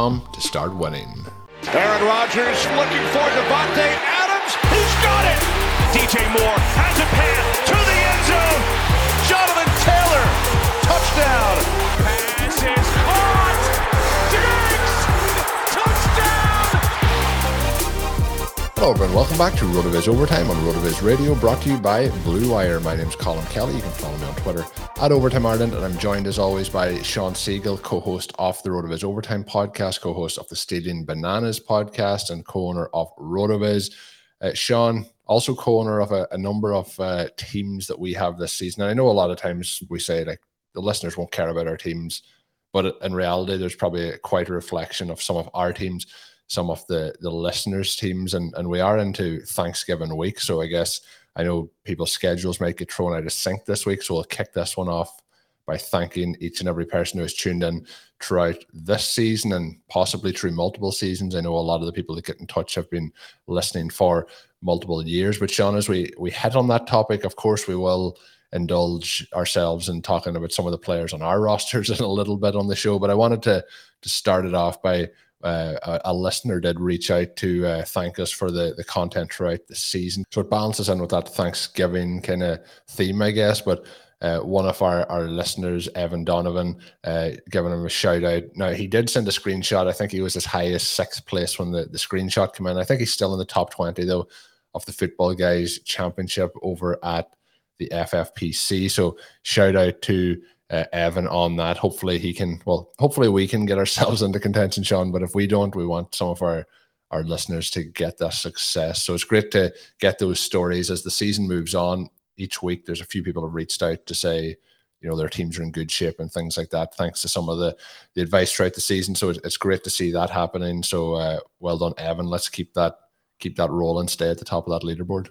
to start winning. Aaron Rodgers looking for Davante Adams. He's got it. DJ Moore has a pass to the end zone. Jonathan Taylor, touchdown. Pass is caught. Hello, everyone. Welcome back to RotoViz Overtime on RotoViz Radio, brought to you by Blue Wire. My name is Colm Kelly. You can follow me on Twitter at Overtime Ireland, and I'm joined as always by Shawn Siegele, co-host of the RotoViz Overtime podcast, co-host of the Stadium Bananas podcast, and co-owner of RotoViz. Uh, Shawn, also co-owner of a, a number of uh, teams that we have this season. And I know a lot of times we say like the listeners won't care about our teams, but in reality, there's probably quite a reflection of some of our teams, some of the the listeners' teams, and and we are into Thanksgiving week, so I guess I know people's schedules might get thrown out of sync this week, so we'll kick this one off by thanking each and every person who has tuned in throughout this season and possibly through multiple seasons. I know a lot of the people that get in touch have been listening for multiple years. But Shawn, as we we hit on that topic, of course, we will indulge ourselves in talking about some of the players on our rosters in a little bit on the show. But I wanted to to start it off by uh, a, listener did reach out to uh, thank us for the, the content throughout the season. So it balances in with that Thanksgiving kind of theme, I guess. But uh, one of our, our listeners, Evan Donovan, uh, giving him a shout out. Now, he did send a screenshot. I think he was as high as sixth place when the, the screenshot came in. I think he's still in the top 20, though, of the Football Guys Championship over at the FFPC. So shout out to uh, Evan on that. Hopefully he can. Well, hopefully we can get ourselves into contention, Shawn. But if we don't, we want some of our our listeners to get that success. So it's great to get those stories as the season moves on. Each week, there's a few people have reached out to say, you know, their teams are in good shape and things like that, thanks to some of the the advice throughout the season. So it's, it's great to see that happening. So uh, well done, Evan. Let's keep that keep that rolling. Stay at the top of that leaderboard.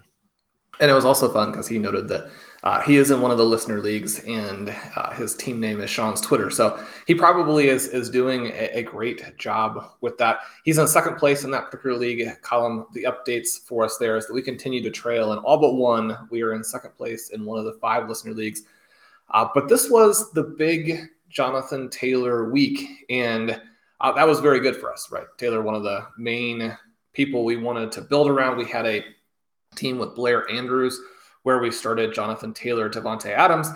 And it was also fun because he noted that uh, he is in one of the listener leagues, and uh, his team name is Shawn's Twitter. So he probably is is doing a, a, great job with that. He's in second place in that particular league Colm. The updates for us there is that we continue to trail, and all but one, we are in second place in one of the five listener leagues. Uh, but this was the big Jonathan Taylor week, and uh, that was very good for us, right? Taylor, one of the main people we wanted to build around. We had a team with Blair Andrews where we started Jonathan Taylor, Davante Adams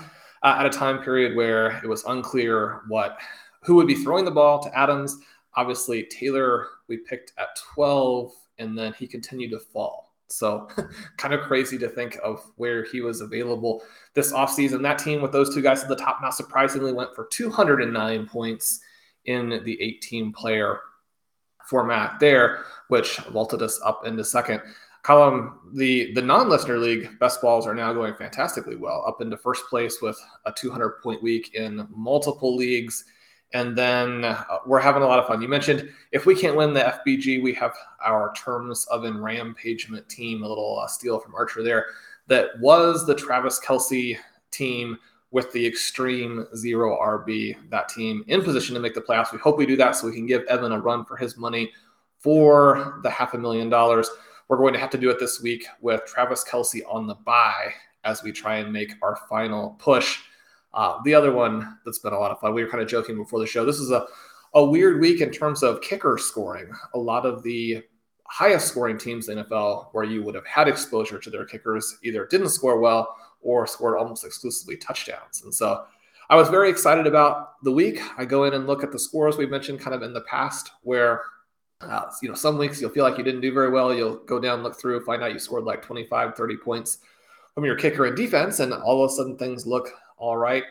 uh, at a time period where it was unclear what who would be throwing the ball to Adams. Obviously, Taylor we picked at 12, and then he continued to fall. So, kind of crazy to think of where he was available this offseason. That team with those two guys at the top, not surprisingly, went for 209 points in the 18 player format there, which vaulted us up into second. Colm, the the non-listener league best balls are now going fantastically well, up into first place with a 200 point week in multiple leagues, and then uh, we're having a lot of fun. You mentioned if we can't win the FBG, we have our terms of enrampagement team, a little uh, steal from Archer there. That was the Travis Kelce team with the extreme zero RB, that team in position to make the playoffs. We hope we do that so we can give Evan a run for his money for the half a million dollars. We're going to have to do it this week with Travis Kelce on the bye as we try and make our final push. Uh, the other one that's been a lot of fun, we were kind of joking before the show. This is a, a weird week in terms of kicker scoring. A lot of the highest scoring teams in the NFL, where you would have had exposure to their kickers, either didn't score well or scored almost exclusively touchdowns. And so I was very excited about the week. I go in and look at the scores we mentioned kind of in the past, where uh, you know some weeks you'll feel like you didn't do very well. You'll go down, look through, find out you scored like 25, 30 points from your kicker and defense, and all of a sudden things look all right.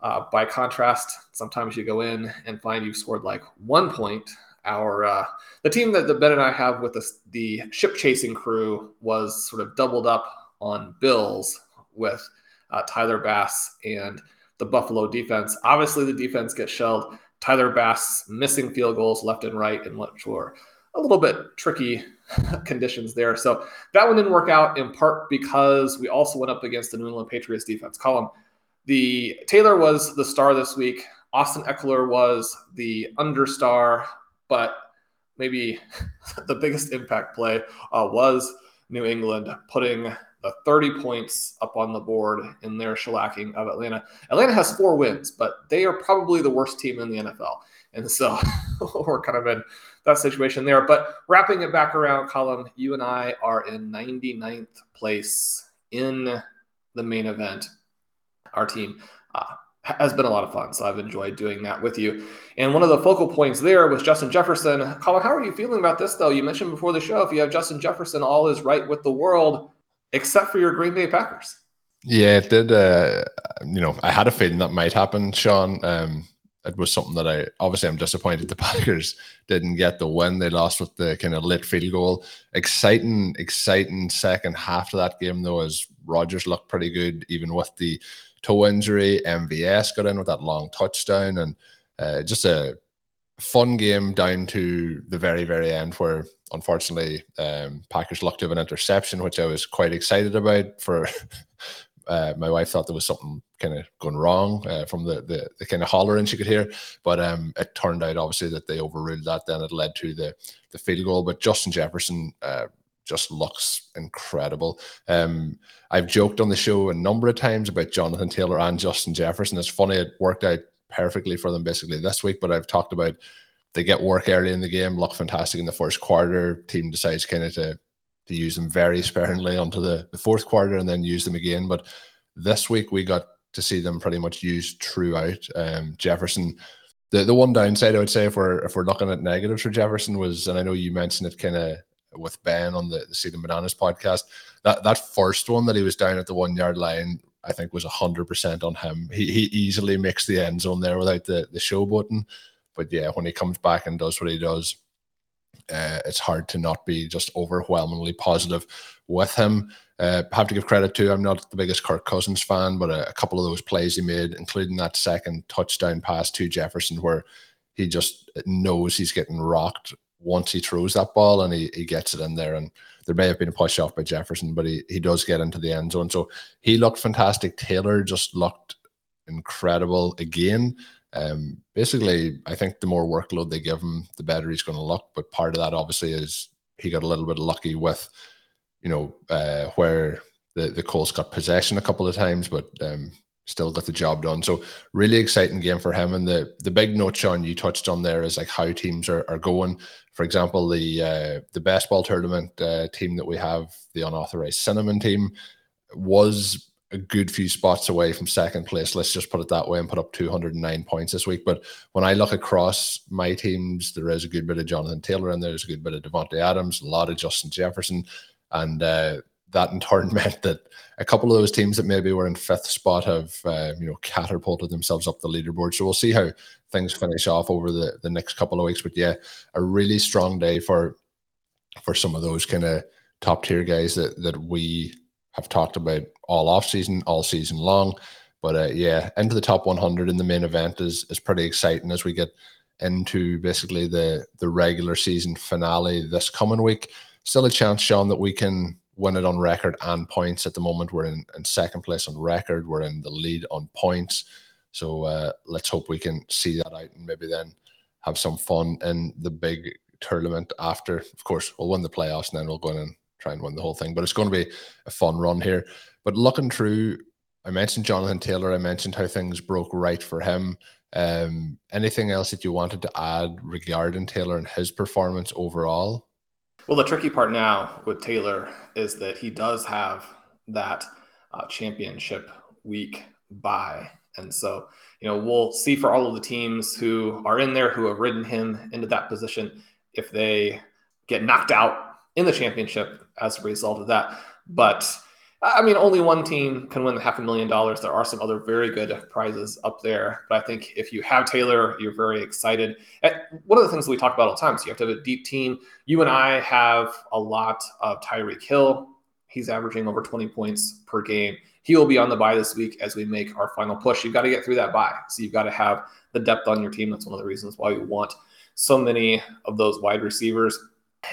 Uh, by contrast, sometimes you go in and find you've scored like one point. Our uh, the team that the Ben and I have with the, the ship chasing crew was sort of doubled up on Bills with uh, Tyler Bass and the Buffalo defense. Obviously, the defense gets shelled. Tyler Bass missing field goals left and right in what were a little bit tricky conditions there. So that one didn't work out in part because we also went up against the New England Patriots defense. Colm the Taylor was the star this week. Austin Ekeler was the understar, but maybe the biggest impact play uh, was New England putting the 30 points up on the board in their shellacking of Atlanta. Atlanta has four wins, but they are probably the worst team in the NFL. And so we're kind of in that situation there. But wrapping it back around, Colm, you and I are in 99th place in the main event our team. Uh, has been a lot of fun. So I've enjoyed doing that with you. And one of the focal points there was Justin Jefferson. Colm, how are you feeling about this, though? You mentioned before the show if you have Justin Jefferson, all is right with the world, except for your Green Bay Packers. Yeah, it did. Uh, you know, I had a feeling that might happen, Shawn. Um, it was something that I obviously I'm disappointed the Packers didn't get the win. They lost with the kind of lit field goal. Exciting, exciting second half of that game though, as Rodgers looked pretty good, even with the toe injury. MVS got in with that long touchdown, and uh, just a fun game down to the very, very end, where unfortunately um, Packers lucked to have an interception, which I was quite excited about. For uh, my wife thought there was something kind of going wrong uh, from the, the, the kind of hollering she could hear, but um, it turned out obviously that they overruled that. Then it led to the the field goal. But Justin Jefferson uh, just looks incredible. Um, I've joked on the show a number of times about Jonathan Taylor and Justin Jefferson. It's funny, it worked out perfectly for them basically this week, but I've talked about they get work early in the game, look fantastic in the first quarter. Team decides kind of to, to use them very sparingly onto the, the fourth quarter and then use them again. But this week we got to see them pretty much used throughout. Um, Jefferson, the, the one downside I would say if we're if we're looking at negatives for Jefferson was, and I know you mentioned it kind of with Ben on the, the Stadium Bananas podcast. That that first one that he was down at the one yard line, I think was hundred percent on him. He he easily makes the end zone there without the the show button. But yeah, when he comes back and does what he does, uh, it's hard to not be just overwhelmingly positive with him. Uh, have to give credit to. I'm not the biggest Kirk Cousins fan, but a, a, couple of those plays he made, including that second touchdown pass to Jefferson, where he just knows he's getting rocked once he throws that ball and he, he gets it in there. And there may have been a push off by Jefferson, but he, he does get into the end zone. So he looked fantastic. Taylor just looked incredible again. Um, basically, I think the more workload they give him, the better he's going to look. But part of that, obviously, is he got a little bit lucky with, you know, uh, where the the Colts got possession a couple of times, but um, still got the job done. So really exciting game for him. And the the big note, Shawn, you touched on there is like how teams are, are going. For example, the uh, the best ball tournament uh, team that we have, the unauthorized cinnamon team, was a good few spots away from second place. Let's just put it that way and put up 209 points this week. But when I look across my teams, there is a good bit of Jonathan Taylor and there's a good bit of Davante Adams, a lot of Justin Jefferson, and uh, that in turn meant that a couple of those teams that maybe were in fifth spot have uh, you know catapulted themselves up the leaderboard. So we'll see how things finish off over the the next couple of weeks. But yeah, a really strong day for for some of those kind of top tier guys that that we have talked about all off season, all season long. But uh, yeah, into the top 100 in the main event is is pretty exciting as we get into basically the the regular season finale this coming week. Still a chance, Shawn, that we can win it on record and points. At the moment, we're in, in second place on record. We're in the lead on points. So uh, let's hope we can see that out and maybe then have some fun in the big tournament after. Of course, we'll win the playoffs and then we'll go in and try and win the whole thing. But it's going to be a fun run here. But looking through, I mentioned Jonathan Taylor. I mentioned how things broke right for him. Um, anything else that you wanted to add regarding Taylor and his performance overall? Well, the tricky part now with Taylor is that he does have that uh, championship week bye. And so, you know, we'll see for all of the teams who are in there who have ridden him into that position if they get knocked out in the championship as a result of that. But I mean, only one team can win the half a million dollars. There are some other very good prizes up there. But I think if you have Taylor, you're very excited. And one of the things that we talk about all the time is you have to have a deep team. You and I have a lot of Tyreek Hill. He's averaging over 20 points per game. He will be on the bye this week as we make our final push. You've got to get through that bye, So you've got to have the depth on your team. That's one of the reasons why we want so many of those wide receivers.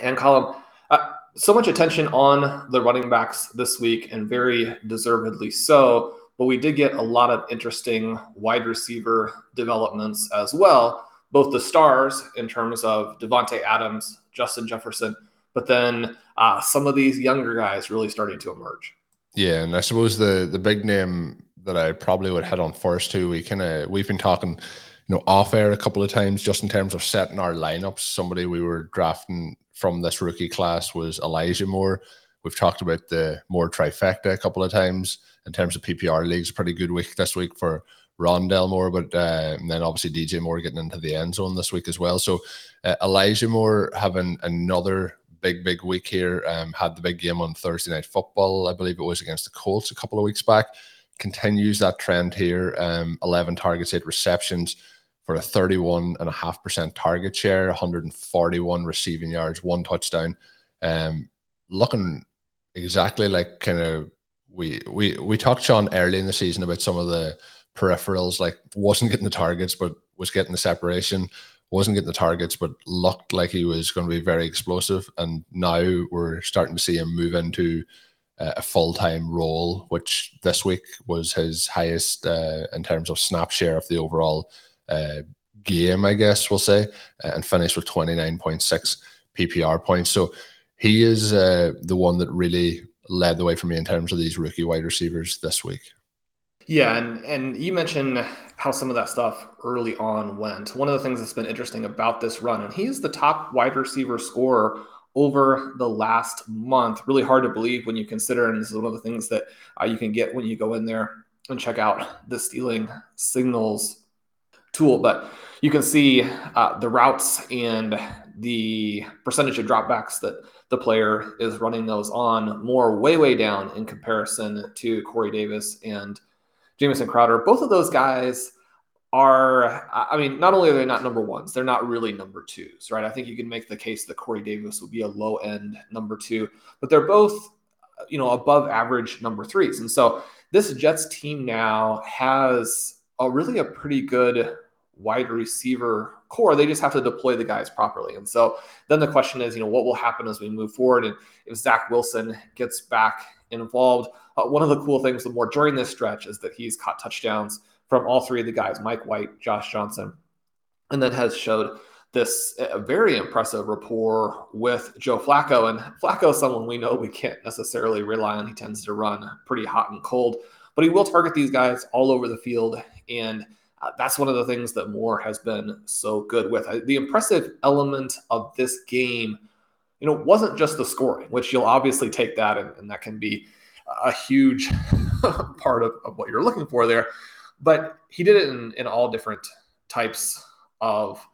And Colm, uh, so much attention on the running backs this week, and very deservedly so. But we did get a lot of interesting wide receiver developments as well. Both the stars in terms of Davante Adams, Justin Jefferson, but then uh, some of these younger guys really starting to emerge. Yeah, and I suppose the the big name that I probably would head on first to, we kind of we've been talking, you know, off air a couple of times just in terms of setting our lineups. Somebody we were drafting from this rookie class was Elijah Moore. We've talked about the Moore trifecta a couple of times in terms of PPR leagues. Pretty good week this week for Rondale Moore, but uh, and then obviously DJ Moore getting into the end zone this week as well. So uh, Elijah Moore having another big, big week here. Um, had the big game on Thursday Night Football, I believe it was against the Colts a couple of weeks back. Continues that trend here. Um, 11 targets, eight receptions for a 31.5% target share, 141 receiving yards, one touchdown. Um, looking exactly like kind of we we we talked Shawn early in the season about some of the peripherals, like wasn't getting the targets, but was getting the separation, wasn't getting the targets, but looked like he was going to be very explosive. And now we're starting to see him move into a full time role, which this week was his highest uh, in terms of snap share of the overall uh, game, I guess we'll say, uh, and finished with 29.6 PPR points. So he is uh, the one that really led the way for me in terms of these rookie wide receivers this week. Yeah, and and you mentioned how some of that stuff early on went. One of the things that's been interesting about this run, and he's the top wide receiver scorer over the last month. Really hard to believe when you consider, and this is one of the things that uh, you can get when you go in there and check out the stealing signals tool, but you can see uh, the routes and the percentage of dropbacks that the player is running those on Moore way, way down in comparison to Corey Davis and Jamison Crowder. Both of those guys are, I mean, not only are they not number ones, they're not really number twos, right? I think you can make the case that Corey Davis would be a low end number two, but they're both, you know, above average number threes. And so this Jets team now has a really a pretty good wide receiver core. They just have to deploy the guys properly. And so then the question is, you know, what will happen as we move forward? And if Zach Wilson gets back involved, uh, one of the cool things the more during this stretch is that he's caught touchdowns from all three of the guys, Mike White, Josh Johnson, and then has showed this a very impressive rapport with Joe Flacco. And Flacco is someone we know we can't necessarily rely on. He tends to run pretty hot and cold, but he will target these guys all over the field. And uh, that's one of the things that Moore has been so good with. Uh, the impressive element of this game, you know, wasn't just the scoring, which you'll obviously take that, and, and that can be a huge part of, of, what you're looking for there. But he did it in, in all different types of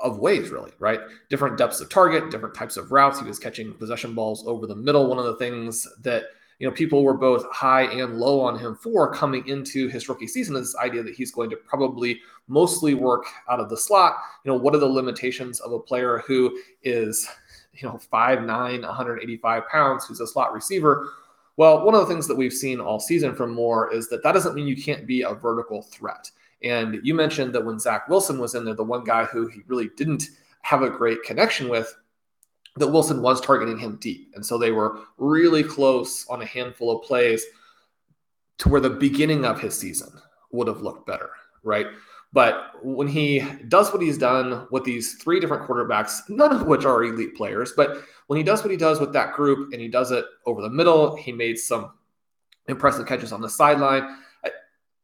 of ways, really, right? Different depths of target, different types of routes. He was catching possession balls over the middle. One of the things that you know, people were both high and low on him for coming into his rookie season. This idea that he's going to probably mostly work out of the slot. You know, what are the limitations of a player who is, you know, 5'9, 185 pounds, who's a slot receiver? Well, one of the things that we've seen all season from Moore is that that doesn't mean you can't be a vertical threat. And you mentioned that when Zach Wilson was in there, the one guy who he really didn't have a great connection with that Wilson was targeting him deep. And so they were really close on a handful of plays to where the beginning of his season would have looked better, right? But when he does what he's done with these three different quarterbacks, none of which are elite players, but when he does what he does with that group and he does it over the middle, he made some impressive catches on the sideline.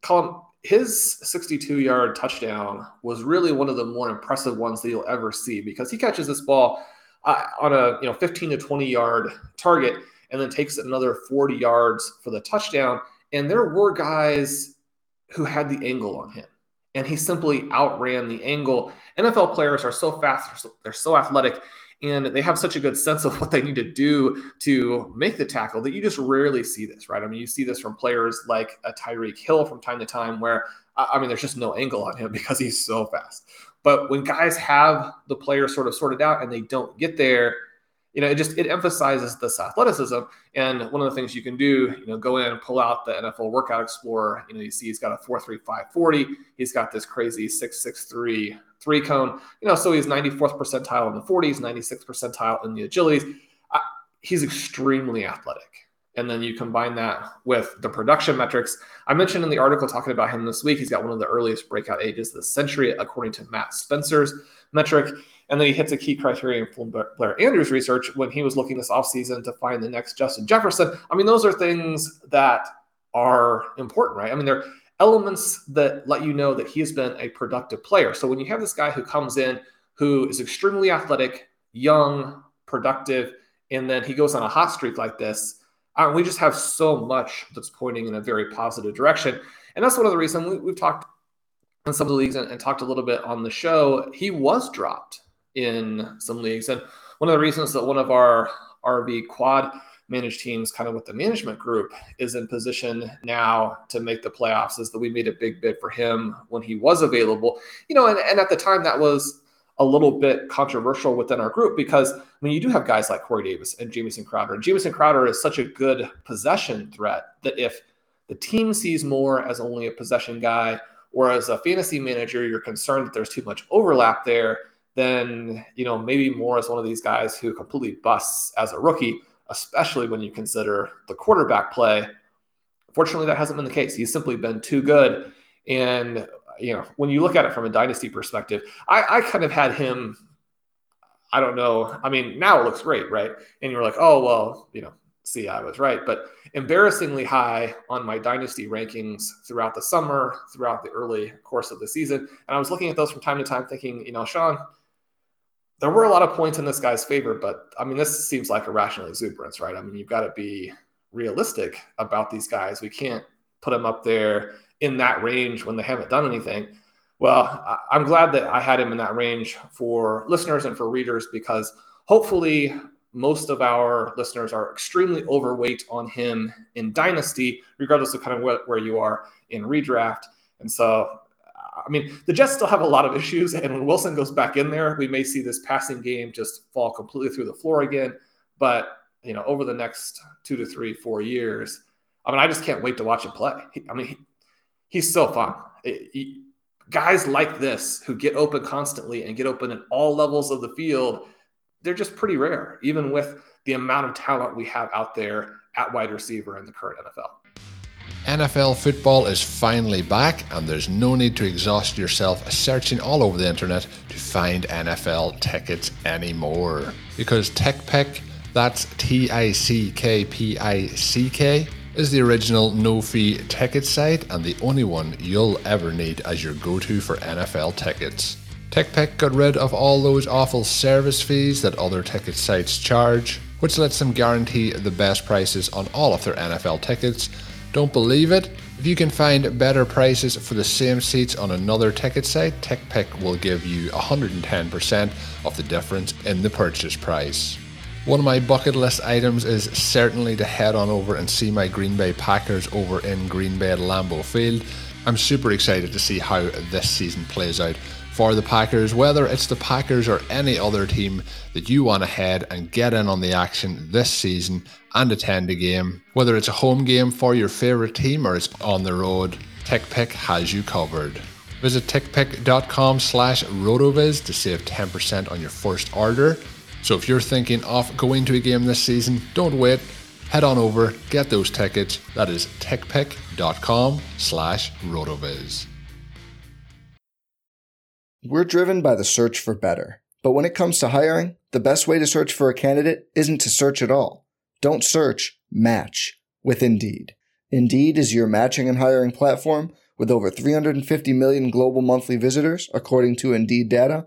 Colm, his 62 yard touchdown was really one of the more impressive ones that you'll ever see because he catches this ball uh, on a you know 15 to 20 yard target and then takes another 40 yards for the touchdown. And there were guys who had the angle on him and he simply outran the angle. NFL players are so fast, they're so athletic, and they have such a good sense of what they need to do to make the tackle that you just rarely see this, right? I mean, you see this from players like a Tyreek Hill from time to time, where I mean, there's just no angle on him because he's so fast. But when guys have the player sort of sorted out and they don't get there, you know, it just it emphasizes this athleticism. And one of the things you can do, you know, go in and pull out the NFL Workout Explorer. You know, you see he's got a four three five forty. He's got this crazy six six three three cone. You know, so he's 94th percentile in the 40s, 96th percentile in the agilities. Uh, he's extremely athletic. And then you combine that with the production metrics. I mentioned in the article talking about him this week, he's got one of the earliest breakout ages of the century, according to Matt Spencer's metric. And then he hits a key criterion from Blair Andrews' research when he was looking this offseason to find the next Justin Jefferson. I mean, those are things that are important, right? I mean, they're elements that let you know that he has been a productive player. So when you have this guy who comes in who is extremely athletic, young, productive, and then he goes on a hot streak like this, uh, we just have so much that's pointing in a very positive direction. And that's one of the reasons we, have talked in some of the leagues and, and talked a little bit on the show. He was dropped in some leagues. And one of the reasons that one of our RV quad managed teams, kind of with the management group, is in position now to make the playoffs is that we made a big bid for him when he was available. You know, and, and at the time that was a little bit controversial within our group because I mean you do have guys like Corey Davis and Jamison Crowder. And Jamison Crowder is such a good possession threat that if the team sees Moore as only a possession guy or as a fantasy manager, you're concerned that there's too much overlap there then you know maybe Moore is one of these guys who completely busts as a rookie, especially when you consider the quarterback play. Fortunately, that hasn't been the case. He's simply been too good. And you know, when you look at it from a dynasty perspective, I, I kind of had him. I don't know. I mean, now it looks great, right? And you're like, oh well, you know, see, I was right. But embarrassingly high on my dynasty rankings throughout the summer, throughout the early course of the season. And I was looking at those from time to time, thinking, you know, Shawn, there were a lot of points in this guy's favor, but I mean, this seems like irrational exuberance, right? I mean, you've got to be realistic about these guys. We can't put them up there in that range when they haven't done anything. Well, I'm glad that I had him in that range for listeners and for readers because hopefully most of our listeners are extremely overweight on him in dynasty, regardless of kind of where, you are in redraft. And so I mean, the Jets still have a lot of issues, and when Wilson goes back in there, we may see this passing game just fall completely through the floor again. But you know, over the next two to three, four years, I mean, I just can't wait to watch him play. I mean, he's so fun. He, guys like this who get open constantly and get open at all levels of the field, they're just pretty rare, even with the amount of talent we have out there at wide receiver in the current NFL. NFL football is finally back, and there's no need to exhaust yourself searching all over the internet to find NFL tickets anymore. Because TickPick, that's T I C K P I C K, is the original no fee ticket site and the only one you'll ever need as your go to for NFL tickets. TickPick got rid of all those awful service fees that other ticket sites charge, which lets them guarantee the best prices on all of their NFL tickets don't believe it? If you can find better prices for the same seats on another ticket site, TickPick will give you 110% of the difference in the purchase price. One of my bucket list items is certainly to head on over and see my Green Bay Packers over in Green Bay at Lambeau Field. I'm super excited to see how this season plays out for the Packers, whether it's the Packers or any other team that you want to head and get in on the action this season and attend a game. Whether it's a home game for your favourite team or it's on the road, TickPick has you covered. Visit tickpick.com slash rotoviz to save 10% on your first order. So if you're thinking of going to a game this season, don't wait. Head on over, get those tickets. That is tickpick.com slash rotoviz. We're driven by the search for better. But when it comes to hiring, the best way to search for a candidate isn't to search at all. Don't search, match with Indeed. Indeed is your matching and hiring platform with over 350 million global monthly visitors, according to Indeed data,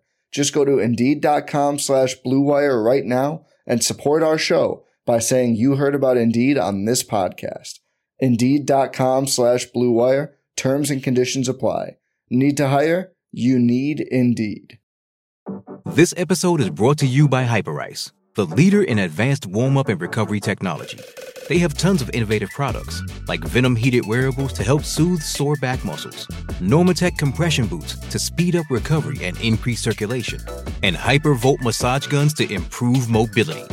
Just go to Indeed.com slash BlueWire right now and support our show by saying you heard about Indeed on this podcast. Indeed.com slash BlueWire. Terms and conditions apply. Need to hire? You need Indeed. This episode is brought to you by Hyperice, the leader in advanced warm up and recovery technology. They have tons of innovative products, like Venom heated wearables to help soothe sore back muscles, Normatec compression boots to speed up recovery and increase circulation, and Hypervolt massage guns to improve mobility.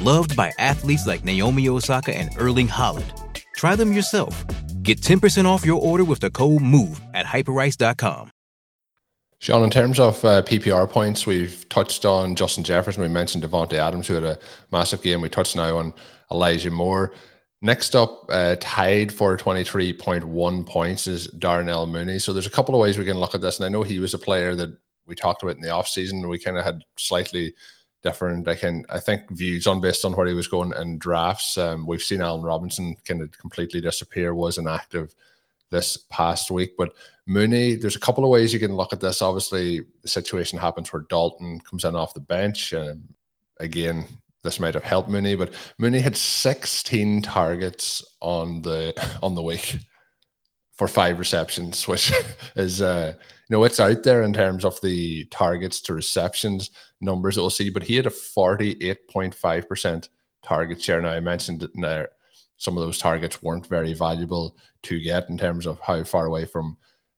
Loved by athletes like Naomi Osaka and Erling Haaland. Try them yourself. Get 10% off your order with the code MOVE at hyperice.com. Shawn, in terms of uh, PPR points, we've touched on Justin Jefferson. We mentioned Davante Adams, who had a massive game. We touched now on Elijah Moore. Next up, uh, tied for 23.1 points is Darnell Mooney. So there's a couple of ways we can look at this. And I know he was a player that we talked about in the offseason. We kind of had slightly different, I can, I think, views on based on where he was going in drafts. Um, we've seen Allen Robinson kind of completely disappear, was inactive this past week. But Mooney, there's a couple of ways you can look at this. Obviously, the situation happens where Dalton comes in off the bench. And again, this might have helped Mooney, but Mooney had 16 targets on the on the week for five receptions, which is uh you know it's out there in terms of the targets to receptions numbers that we'll see, but he had a 48.5% target share. Now I mentioned there some of those targets weren't very valuable to get in terms of how far away from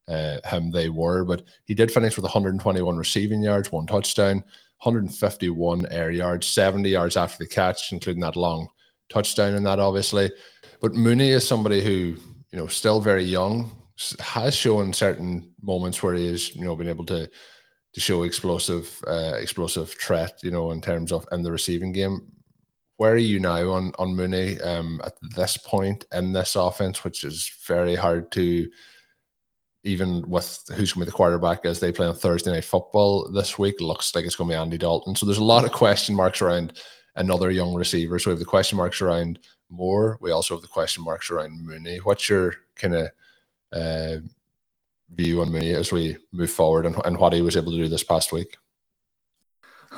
uh, him they were. But he did finish with 121 receiving yards, one touchdown, 151 air yards, 70 yards after the catch, including that long touchdown in that, obviously. But Mooney is somebody who, you know, still very young, has shown certain moments where he is, you know, been able to to show explosive, uh, explosive threat, you know, in terms of in the receiving game. Where are you now on on Mooney um, at this point in this offense, which is very hard to even with who's going to be the quarterback as they play on Thursday night football this week, looks like it's going to be Andy Dalton. So there's a lot of question marks around another young receiver. So we have the question marks around Moore. We also have the question marks around Mooney. What's your kind of uh, view on Mooney as we move forward and, and what he was able to do this past week?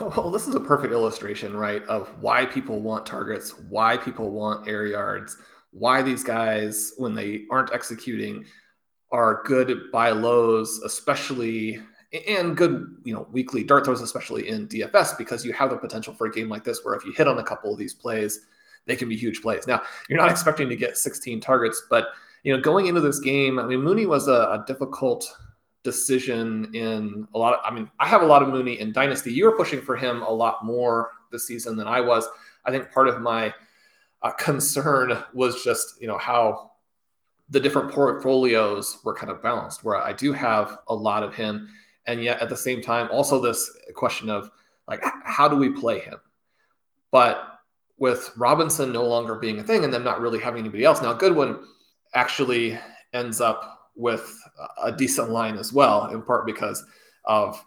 Well, this is a perfect illustration, right, of why people want targets, why people want air yards, why these guys, when they aren't executing, are good buy lows, especially and good, you know, weekly dart throws, especially in DFS, because you have the potential for a game like this where if you hit on a couple of these plays, they can be huge plays. Now, you're not expecting to get 16 targets, but you know, going into this game, I mean, Mooney was a, a difficult decision in a lot of, I mean, I have a lot of Mooney in Dynasty. You were pushing for him a lot more this season than I was. I think part of my uh, concern was just, you know, how the different portfolios were kind of balanced where I do have a lot of him. And yet at the same time, also this question of like, how do we play him? But with Robinson no longer being a thing and them not really having anybody else. Now, Goodwin actually ends up with a decent line as well, in part because of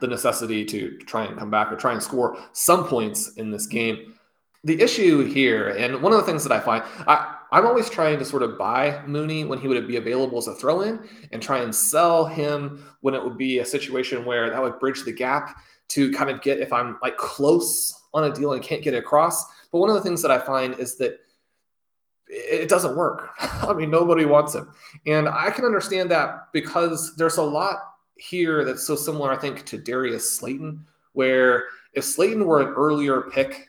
the necessity to try and come back or try and score some points in this game. The issue here, and one of the things that I find, I, I'm always trying to sort of buy Mooney when he would be available as a throw in and try and sell him when it would be a situation where that would bridge the gap to kind of get if I'm like close on a deal and can't get across. But one of the things that I find is that it doesn't work. I mean, nobody wants him. And I can understand that because there's a lot here that's so similar, I think, to Darius Slayton, where if Slayton were an earlier pick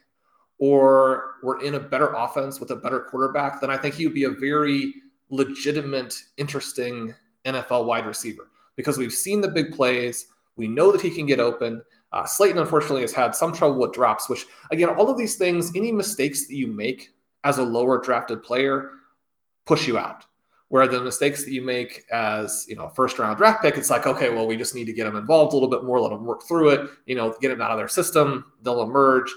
or we're in a better offense with a better quarterback, then I think he would be a very legitimate, interesting NFL wide receiver because we've seen the big plays. We know that he can get open. Uh, Slayton, unfortunately, has had some trouble with drops, which, again, all of these things, any mistakes that you make as a lower drafted player push you out. Where the mistakes that you make as you know first round draft pick, it's like okay, well we just need to get them involved a little bit more, let them work through it, you know, get them out of their system, they'll emerge.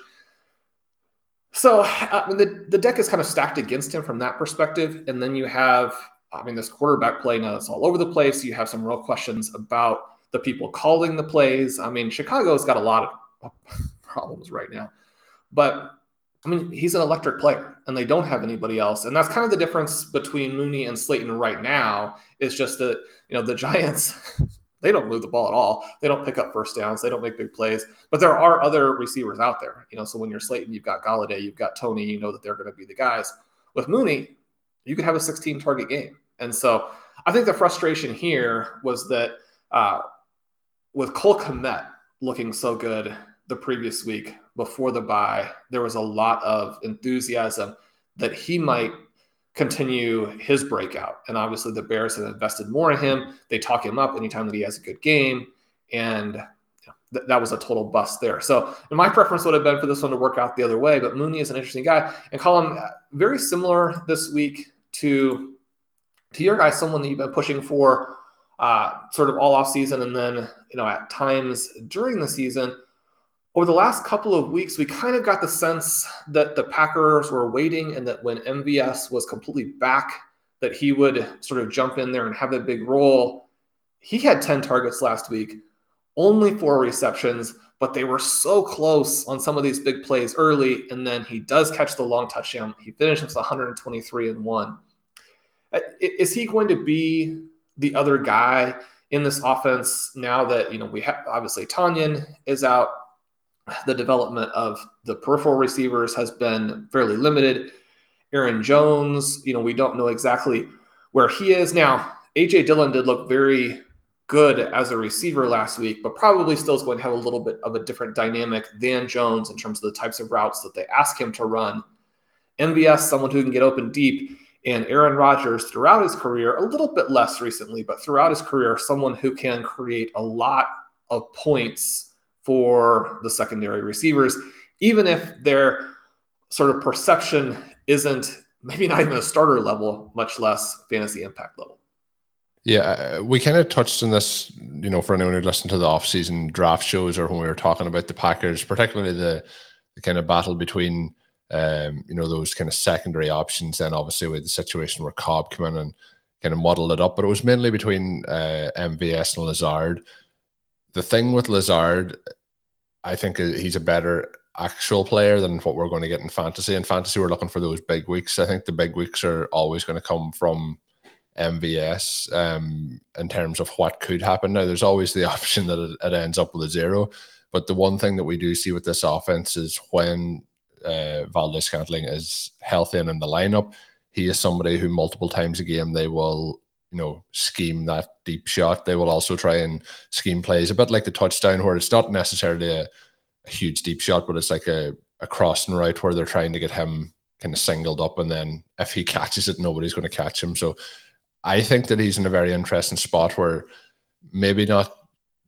So uh, I mean, the the deck is kind of stacked against him from that perspective, and then you have I mean this quarterback play now that's all over the place. You have some real questions about the people calling the plays. I mean, Chicago's got a lot of problems right now, but I mean, he's an electric player and they don't have anybody else. And that's kind of the difference between Mooney and Slayton right now is just that, you know, the Giants, they don't move the ball at all. They don't pick up first downs. They don't make big plays, but there are other receivers out there, you know, so when you're Slayton, you've got Golladay, you've got Toney. you know that they're going to be the guys. With Mooney, you could have a 16 target game. And so I think the frustration here was that uh, with Cole Kmet looking so good the previous week before the bye, there was a lot of enthusiasm that he might continue his breakout. And obviously, the Bears have invested more in him. They talk him up anytime that he has a good game. And th- that was a total bust there. So, my preference would have been for this one to work out the other way. But Mooney is an interesting guy. And Colm, very similar this week to, to your guy, someone that you've been pushing for uh, sort of all off season and then, you know, at times during the season over the last couple of weeks, we kind of got the sense that the Packers were waiting and that when MVS was completely back, that he would sort of jump in there and have a big role. He had 10 targets last week, only four receptions, but they were so close on some of these big plays early. And then he does catch the long touchdown. He finishes 123 and one. Uh, is he going to be the other guy in this offense now that, you know, we have obviously Tonyan is out, the development of the peripheral receivers has been fairly limited. Aaron Jones, you know, we don't know exactly where he is now. AJ Dillon did look very good as a receiver last week, but probably still is going to have a little bit of a different dynamic than Jones in terms of the types of routes that they ask him to run. MVS, someone who can get open deep, and Aaron Rodgers throughout his career, a little bit less recently, but throughout his career, someone who can create a lot of points for the secondary receivers, even if their sort of perception isn't maybe not even a starter level, much less fantasy impact level. Yeah, uh, we kind of touched on this, you know, for anyone who listened to the off-season draft shows or when we were talking about the Packers, particularly the, the kind of battle between, um, you know, those kind of secondary options. And obviously with the situation where Cobb came in and kind of muddled it up, but it was mainly between uh, MVS and Lazard the thing with Lazard, I think he's a better actual player than what we're going to get in fantasy. In fantasy, we're looking for those big weeks. I think the big weeks are always going to come from MVS um, in terms of what could happen. Now, there's always the option that it, it, ends up with a zero. But the one thing that we do see with this offense is when uh, Valdes-Scantling is healthy and in the lineup, he is somebody who multiple times a game they will you know, scheme that deep shot. They will also try and scheme plays a bit like the touchdown, where it's not necessarily a, a huge deep shot, but it's like a, a crossing route where they're trying to get him kind of singled up, and then if he catches it, nobody's going to catch him. So I think that he's in a very interesting spot where maybe not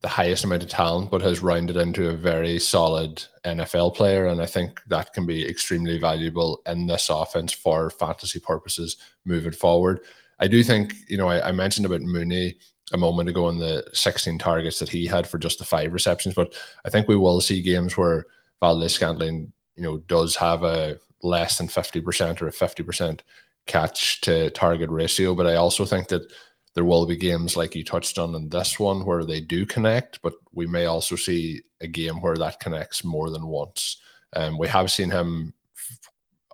the highest amount of talent, but has rounded into a very solid NFL player. And I think that can be extremely valuable in this offense for fantasy purposes moving forward. I do think, you know, I, I mentioned about Mooney a moment ago on the 16 targets that he had for just the five receptions, but I think we will see games where Valdes-Scantling, you know, does have a less than 50% or a 50% catch to target ratio. But I also think that there will be games like you touched on in this one where they do connect, but we may also see a game where that connects more than once. Um, we have seen him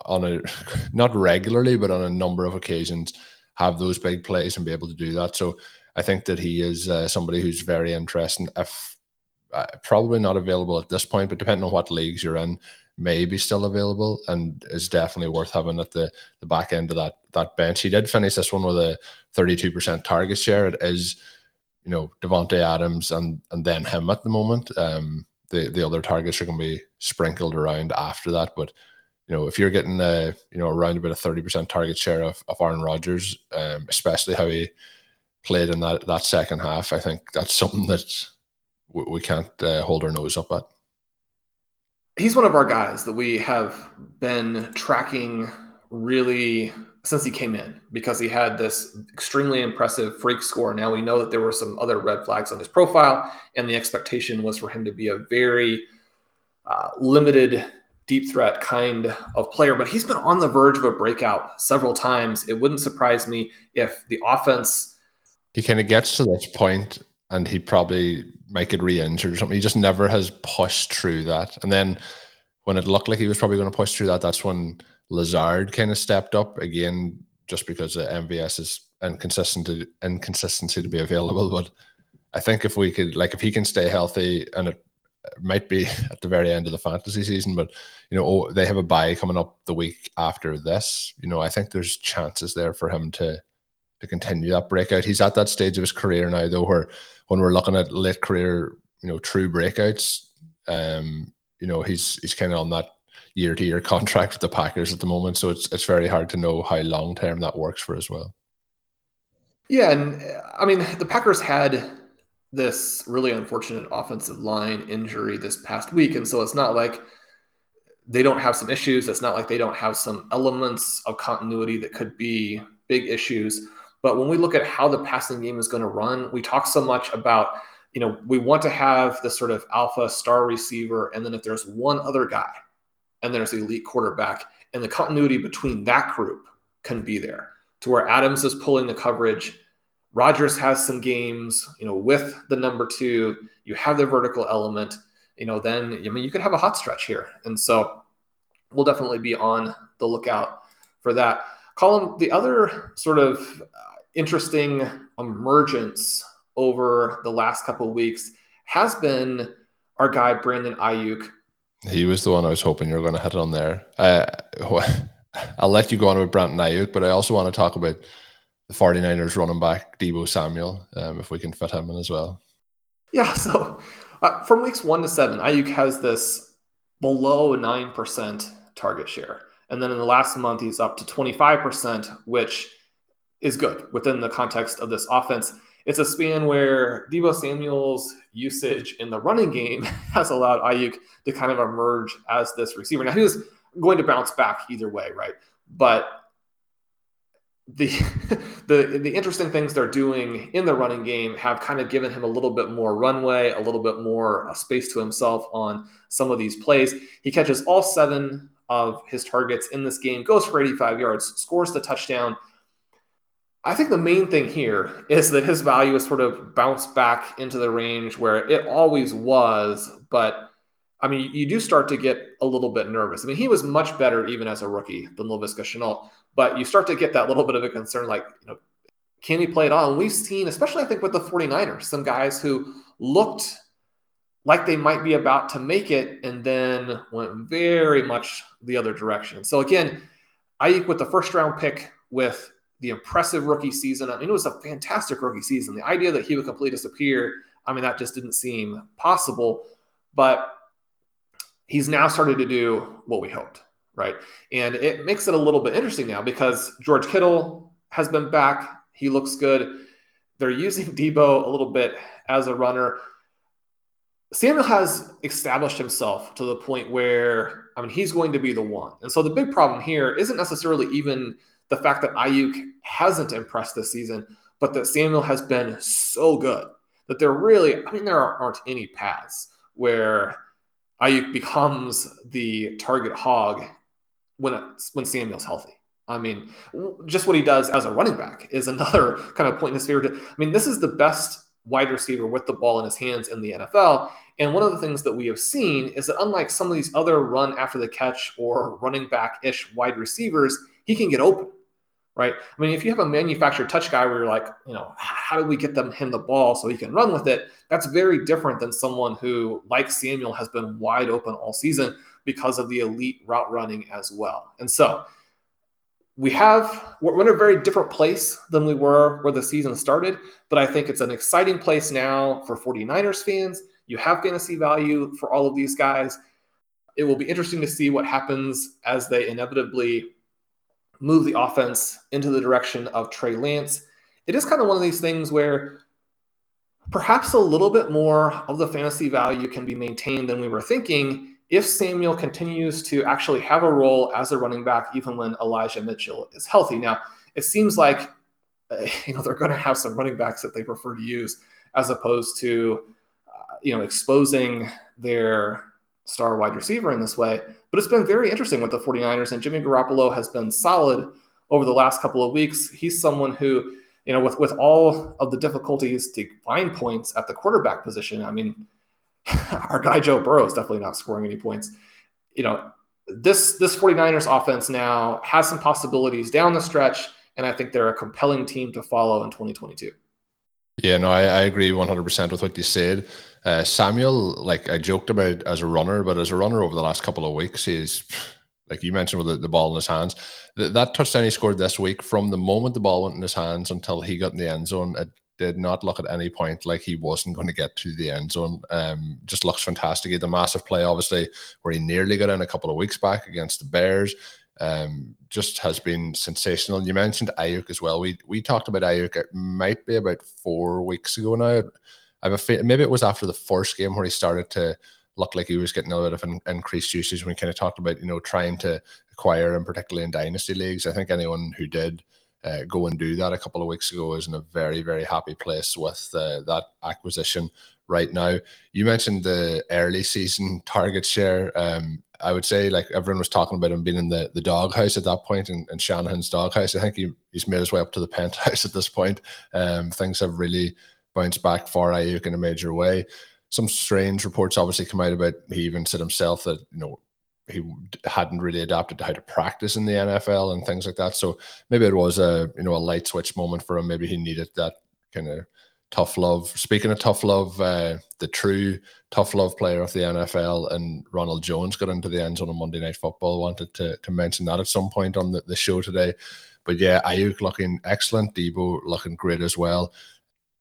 on a not regularly, but on a number of occasions have those big plays and be able to do that. So I think that he is uh, somebody who's very interesting. If uh, probably not available at this point, but depending on what leagues you're in, maybe still available and is definitely worth having at the the back end of that that bench. He did finish this one with a 32% target share. It is, you know, Davante Adams and and then him at the moment. Um, the the other targets are going to be sprinkled around after that, but you know, if you're getting a you know around about a thirty percent target share of, of Aaron Rodgers, um, especially how he played in that that second half, I think that's something that we, we can't uh, hold our nose up at. He's one of our guys that we have been tracking really since he came in because he had this extremely impressive freak score. Now we know that there were some other red flags on his profile, and the expectation was for him to be a very uh, limited deep threat kind of player, but he's been on the verge of a breakout several times. It wouldn't surprise me if the offense. He kind of gets to this point and he probably might get re injured or something. He just never has pushed through that. And then when it looked like he was probably going to push through that, that's when Lazard kind of stepped up again, just because the MVS is inconsistent inconsistency to be available. But I think if we could, like, if he can stay healthy and it might be at the very end of the fantasy season, but you know oh, they have a bye coming up the week after this. You know, I think there's chances there for him to to continue that breakout. He's at that stage of his career now, though, where when we're looking at late career, you know, true breakouts, um, you know, he's he's kind of on that year to year contract with the Packers at the moment, so it's it's very hard to know how long term that works for as well. Yeah, and I mean the Packers had this really unfortunate offensive line injury this past week. And so it's not like they don't have some issues. It's not like they don't have some elements of continuity that could be big issues. But when we look at how the passing game is going to run, we talk so much about, you know, we want to have this sort of alpha star receiver. And then if there's one other guy and there's the elite quarterback, and the continuity between that group can be there to where Adams is pulling the coverage Rodgers has some games, you know, with the number two, you have the vertical element, you know, then I mean you could have a hot stretch here. And so we'll definitely be on the lookout for that. Colm, the other sort of uh, interesting emergence over the last couple of weeks has been our guy Brandon Aiyuk. He was the one I was hoping you were going to hit on there. I'll let you go on with Brandon Aiyuk, but I also want to talk about the 49ers running back, Deebo Samuel, um, if we can fit him in as well. Yeah, so uh, from weeks one to seven, Aiyuk has this below 9% target share. And then in the last month, he's up to 25%, which is good within the context of this offense. It's a span where Deebo Samuel's usage in the running game has allowed Aiyuk to kind of emerge as this receiver. Now, he was going to bounce back either way, right? But the the the interesting things they're doing in the running game have kind of given him a little bit more runway, a little bit more uh, space to himself on some of these plays. He catches all seven of his targets in this game, goes for 85 yards, scores the touchdown. I think the main thing here is that his value has sort of bounced back into the range where it always was, but I mean, you do start to get a little bit nervous. I mean, he was much better even as a rookie than Laviska Shenault. But you start to get that little bit of a concern, like, you know, can he play it on? We've seen, especially I think with the 49ers, some guys who looked like they might be about to make it and then went very much the other direction. So again, Aiyuk with the first round pick with the impressive rookie season. I mean, it was a fantastic rookie season. The idea that he would completely disappear, I mean, that just didn't seem possible. But he's now started to do what we hoped right? And it makes it a little bit interesting now because George Kittle has been back. He looks good. They're using Deebo a little bit as a runner. Samuel has established himself to the point where, I mean, he's going to be the one. And so the big problem here isn't necessarily even the fact that Aiyuk hasn't impressed this season, but that Samuel has been so good that there really, I mean, there aren't any paths where Aiyuk becomes the target hog when when Samuel's healthy. I mean, just what he does as a running back is another kind of point in his favor. I mean, this is the best wide receiver with the ball in his hands in the NFL. And one of the things that we have seen is that unlike some of these other run after the catch or running back ish wide receivers, he can get open, right? I mean, if you have a manufactured touch guy where you're like, you know, how do we get them him the ball so he can run with it? That's very different than someone who, like Samuel, has been wide open all season because of the elite route running as well. And so we have, we're in a very different place than we were where the season started, but I think it's an exciting place now for 49ers fans. You have fantasy value for all of these guys. it will be interesting to see what happens as they inevitably move the offense into the direction of Trey Lance. It is kind of one of these things where perhaps a little bit more of the fantasy value can be maintained than we were thinking if Samuel continues to actually have a role as a running back, even when Elijah Mitchell is healthy. Now, it seems like uh, you know they're going to have some running backs that they prefer to use as opposed to uh, you know exposing their star wide receiver in this way. But it's been very interesting with the 49ers, and Jimmy Garoppolo has been solid over the last couple of weeks. He's someone who, you know, with, with all of the difficulties to find points at the quarterback position, I mean, our guy Joe Burrow is definitely not scoring any points. You know, this this 49ers offense now has some possibilities down the stretch, and I think they're a compelling team to follow in 2022. Yeah, no, I, I agree 100% with what you said. Uh, Samuel, like I joked about as a runner, but as a runner over the last couple of weeks, he's like you mentioned with the, the ball in his hands. Th- that touchdown he scored this week, from the moment the ball went in his hands until he got in the end zone, it did not look at any point like he wasn't going to get to the end zone. Um, just looks fantastic. He had a massive play, obviously, where he nearly got in a couple of weeks back against the Bears. Um, just has been sensational. You mentioned Aiyuk as well. We we talked about Aiyuk. It might be about four weeks ago now. I have a maybe it was after the first game where he started to look like he was getting a little bit of an increased usage. We kind of talked about you know trying to acquire and particularly in dynasty leagues. I think anyone who did uh, go and do that a couple of weeks ago is in a very very happy place with uh, that acquisition right now. You mentioned the early season target share. Um, I would say like everyone was talking about him being in the, the doghouse at that and, in, in Shanahan's doghouse. I think he, he's made his way up to the penthouse at this point. Um, things have really bounced back for Aiyuk in a major way. Some strange reports obviously come out about he even said himself that you know he hadn't really adapted to how to practice in the NFL and things like that. So maybe it was a you know a light switch moment for him. Maybe he needed that kind of tough love. Speaking of tough love, uh, the true tough love player of the NFL and Ronald Jones got into the end zone on Monday Night Football. Wanted to to mention that at some point on the, the show today. But yeah, Aiyuk looking excellent, Deebo looking great as well.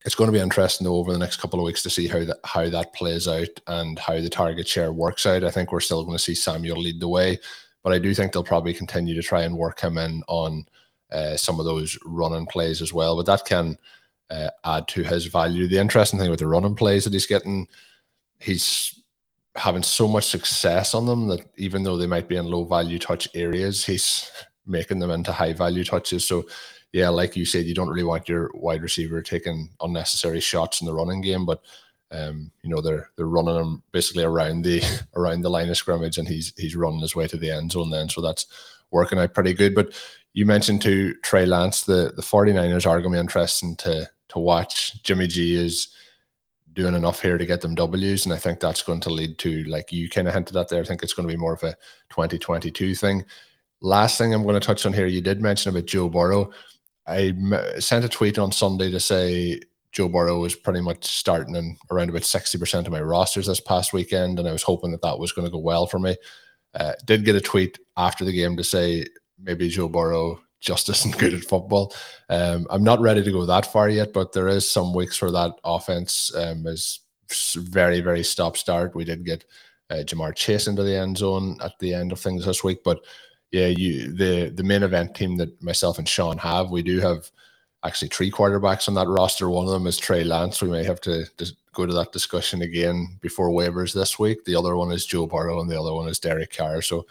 It's going to be interesting though over the next couple of weeks to see how that how that plays out and how the target share works out. I think we're still going to see Samuel lead the way, but I do think they'll probably continue to try and work him in on uh, some of those running plays as well. But that can uh, add to his value. The interesting thing with the running plays that he's getting, he's having so much success on them that even though they might be in low value touch areas, he's making them into high value touches. So, yeah, like you said, you don't really want your wide receiver taking unnecessary shots in the running game, but um, you know they're they're running him basically around the around the line of scrimmage, and he's he's running his way to the end zone then. So that's working out pretty good. But you mentioned to Trey Lance, the the 49ers are going to be interesting to to watch. Jimmy G is doing enough here to get them W's, and I think that's going to lead to, like you kind of hinted at there, I think it's going to be more of a 2022 thing. Last thing I'm going to touch on here, you did mention about Joe Burrow. I sent a tweet on Sunday to say Joe Burrow was pretty much starting in around about 60% of my rosters this past weekend, and I was hoping that that was going to go well for me. Uh, did get a tweet after the game to say maybe Joe Burrow just isn't good at football. Um, I'm not ready to go that far yet, but there is some weeks where that offense um, is very, very stop start. We did get uh, Ja'Marr Chase into the end zone at the end of things this week, but yeah, you the the main event team that myself and Shawn have, we do have actually three quarterbacks on that roster. One of them is Trey Lance. We may have to, go to that discussion again before waivers this week. The other one is Joe Burrow, and the other one is Derek Carr. So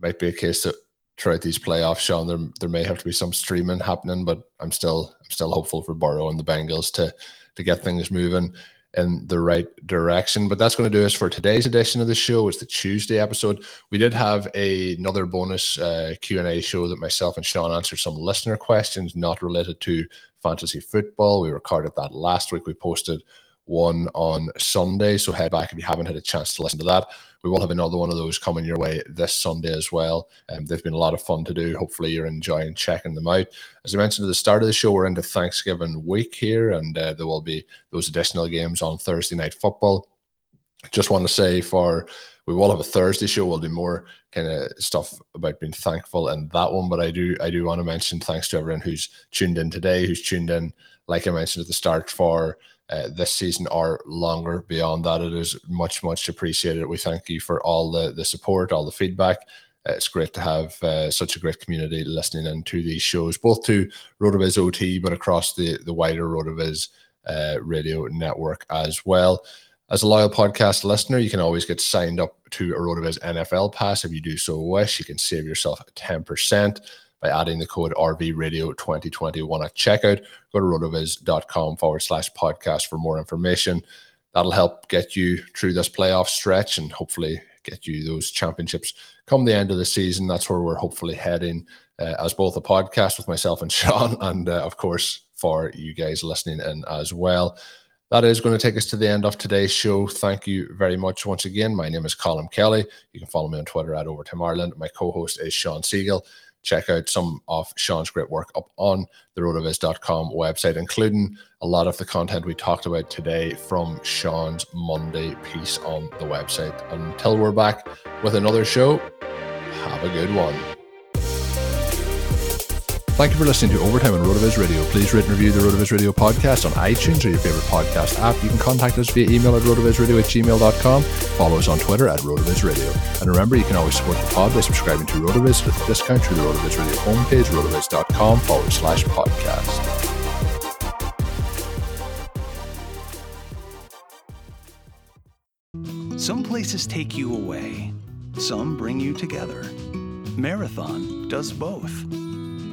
might be a case that throughout these playoffs, Shawn, there there may have to be some streaming happening, but I'm still I'm still hopeful for Burrow and the Bengals to to get things moving in the right direction. But that's going to do us for today's edition of the show. It's the Tuesday episode. We did have a, another bonus uh, Q and A show that myself and Shawn answered some listener questions not related to fantasy football. We recorded that last week. We posted one on Sunday. So head back if you haven't had a chance to listen to that. We will have another one of those coming your way this Sunday as well. Um, they've been a lot of fun to do. Hopefully, you're enjoying checking them out. As I mentioned at the start of the show, we're into Thanksgiving week here, and uh, there will be those additional games on Thursday night football. Just want to say for we will have a Thursday show. We'll do more kind of stuff about being thankful and that one. But I do I do want to mention thanks to everyone who's tuned in today, who's tuned in, like I mentioned at the start, for uh, this season or longer. Beyond that, it is much, much appreciated. We thank you for all the, the support, all the feedback. Uh, it's great to have uh, such a great community listening into these shows, both to RotoViz OT, but across the, the wider RotoViz uh, radio network as well. As a loyal podcast listener, you can always get signed up to a RotoViz NFL Pass. If you do so wish, you can save yourself 10% by adding the code RVRadio 2021 at checkout. Go to rotoviz.com forward slash podcast for more information. That'll help get you through this playoff stretch and hopefully get you those championships come the end of the season. That's where we're hopefully heading uh, as both a podcast with myself and Shawn, and uh, of course, for you guys listening in as well. That is going to take us to the end of today's show. Thank you very much once again. My name is Colm Kelly. You can follow me on Twitter at Overtime Ireland. My co host is Shawn Siegele check out some of Shawn's great work up on the rotoviz.com website, including a lot of the content we talked about today from Shawn's Monday piece on the website. Until we're back with another show, have a good one. Thank you for listening to Overtime on RotoViz Radio. Please rate and review the RotoViz Radio podcast on iTunes or your favorite podcast app. You can contact us via email at rotovizradio at gmail.com. Follow us on Twitter at RotoViz Radio. And remember, you can always support the pod by subscribing to RotoViz with a discount through the RotoViz Radio homepage, rotoviz.com forward slash podcast. Some places take you away, some bring you together. Marathon does both.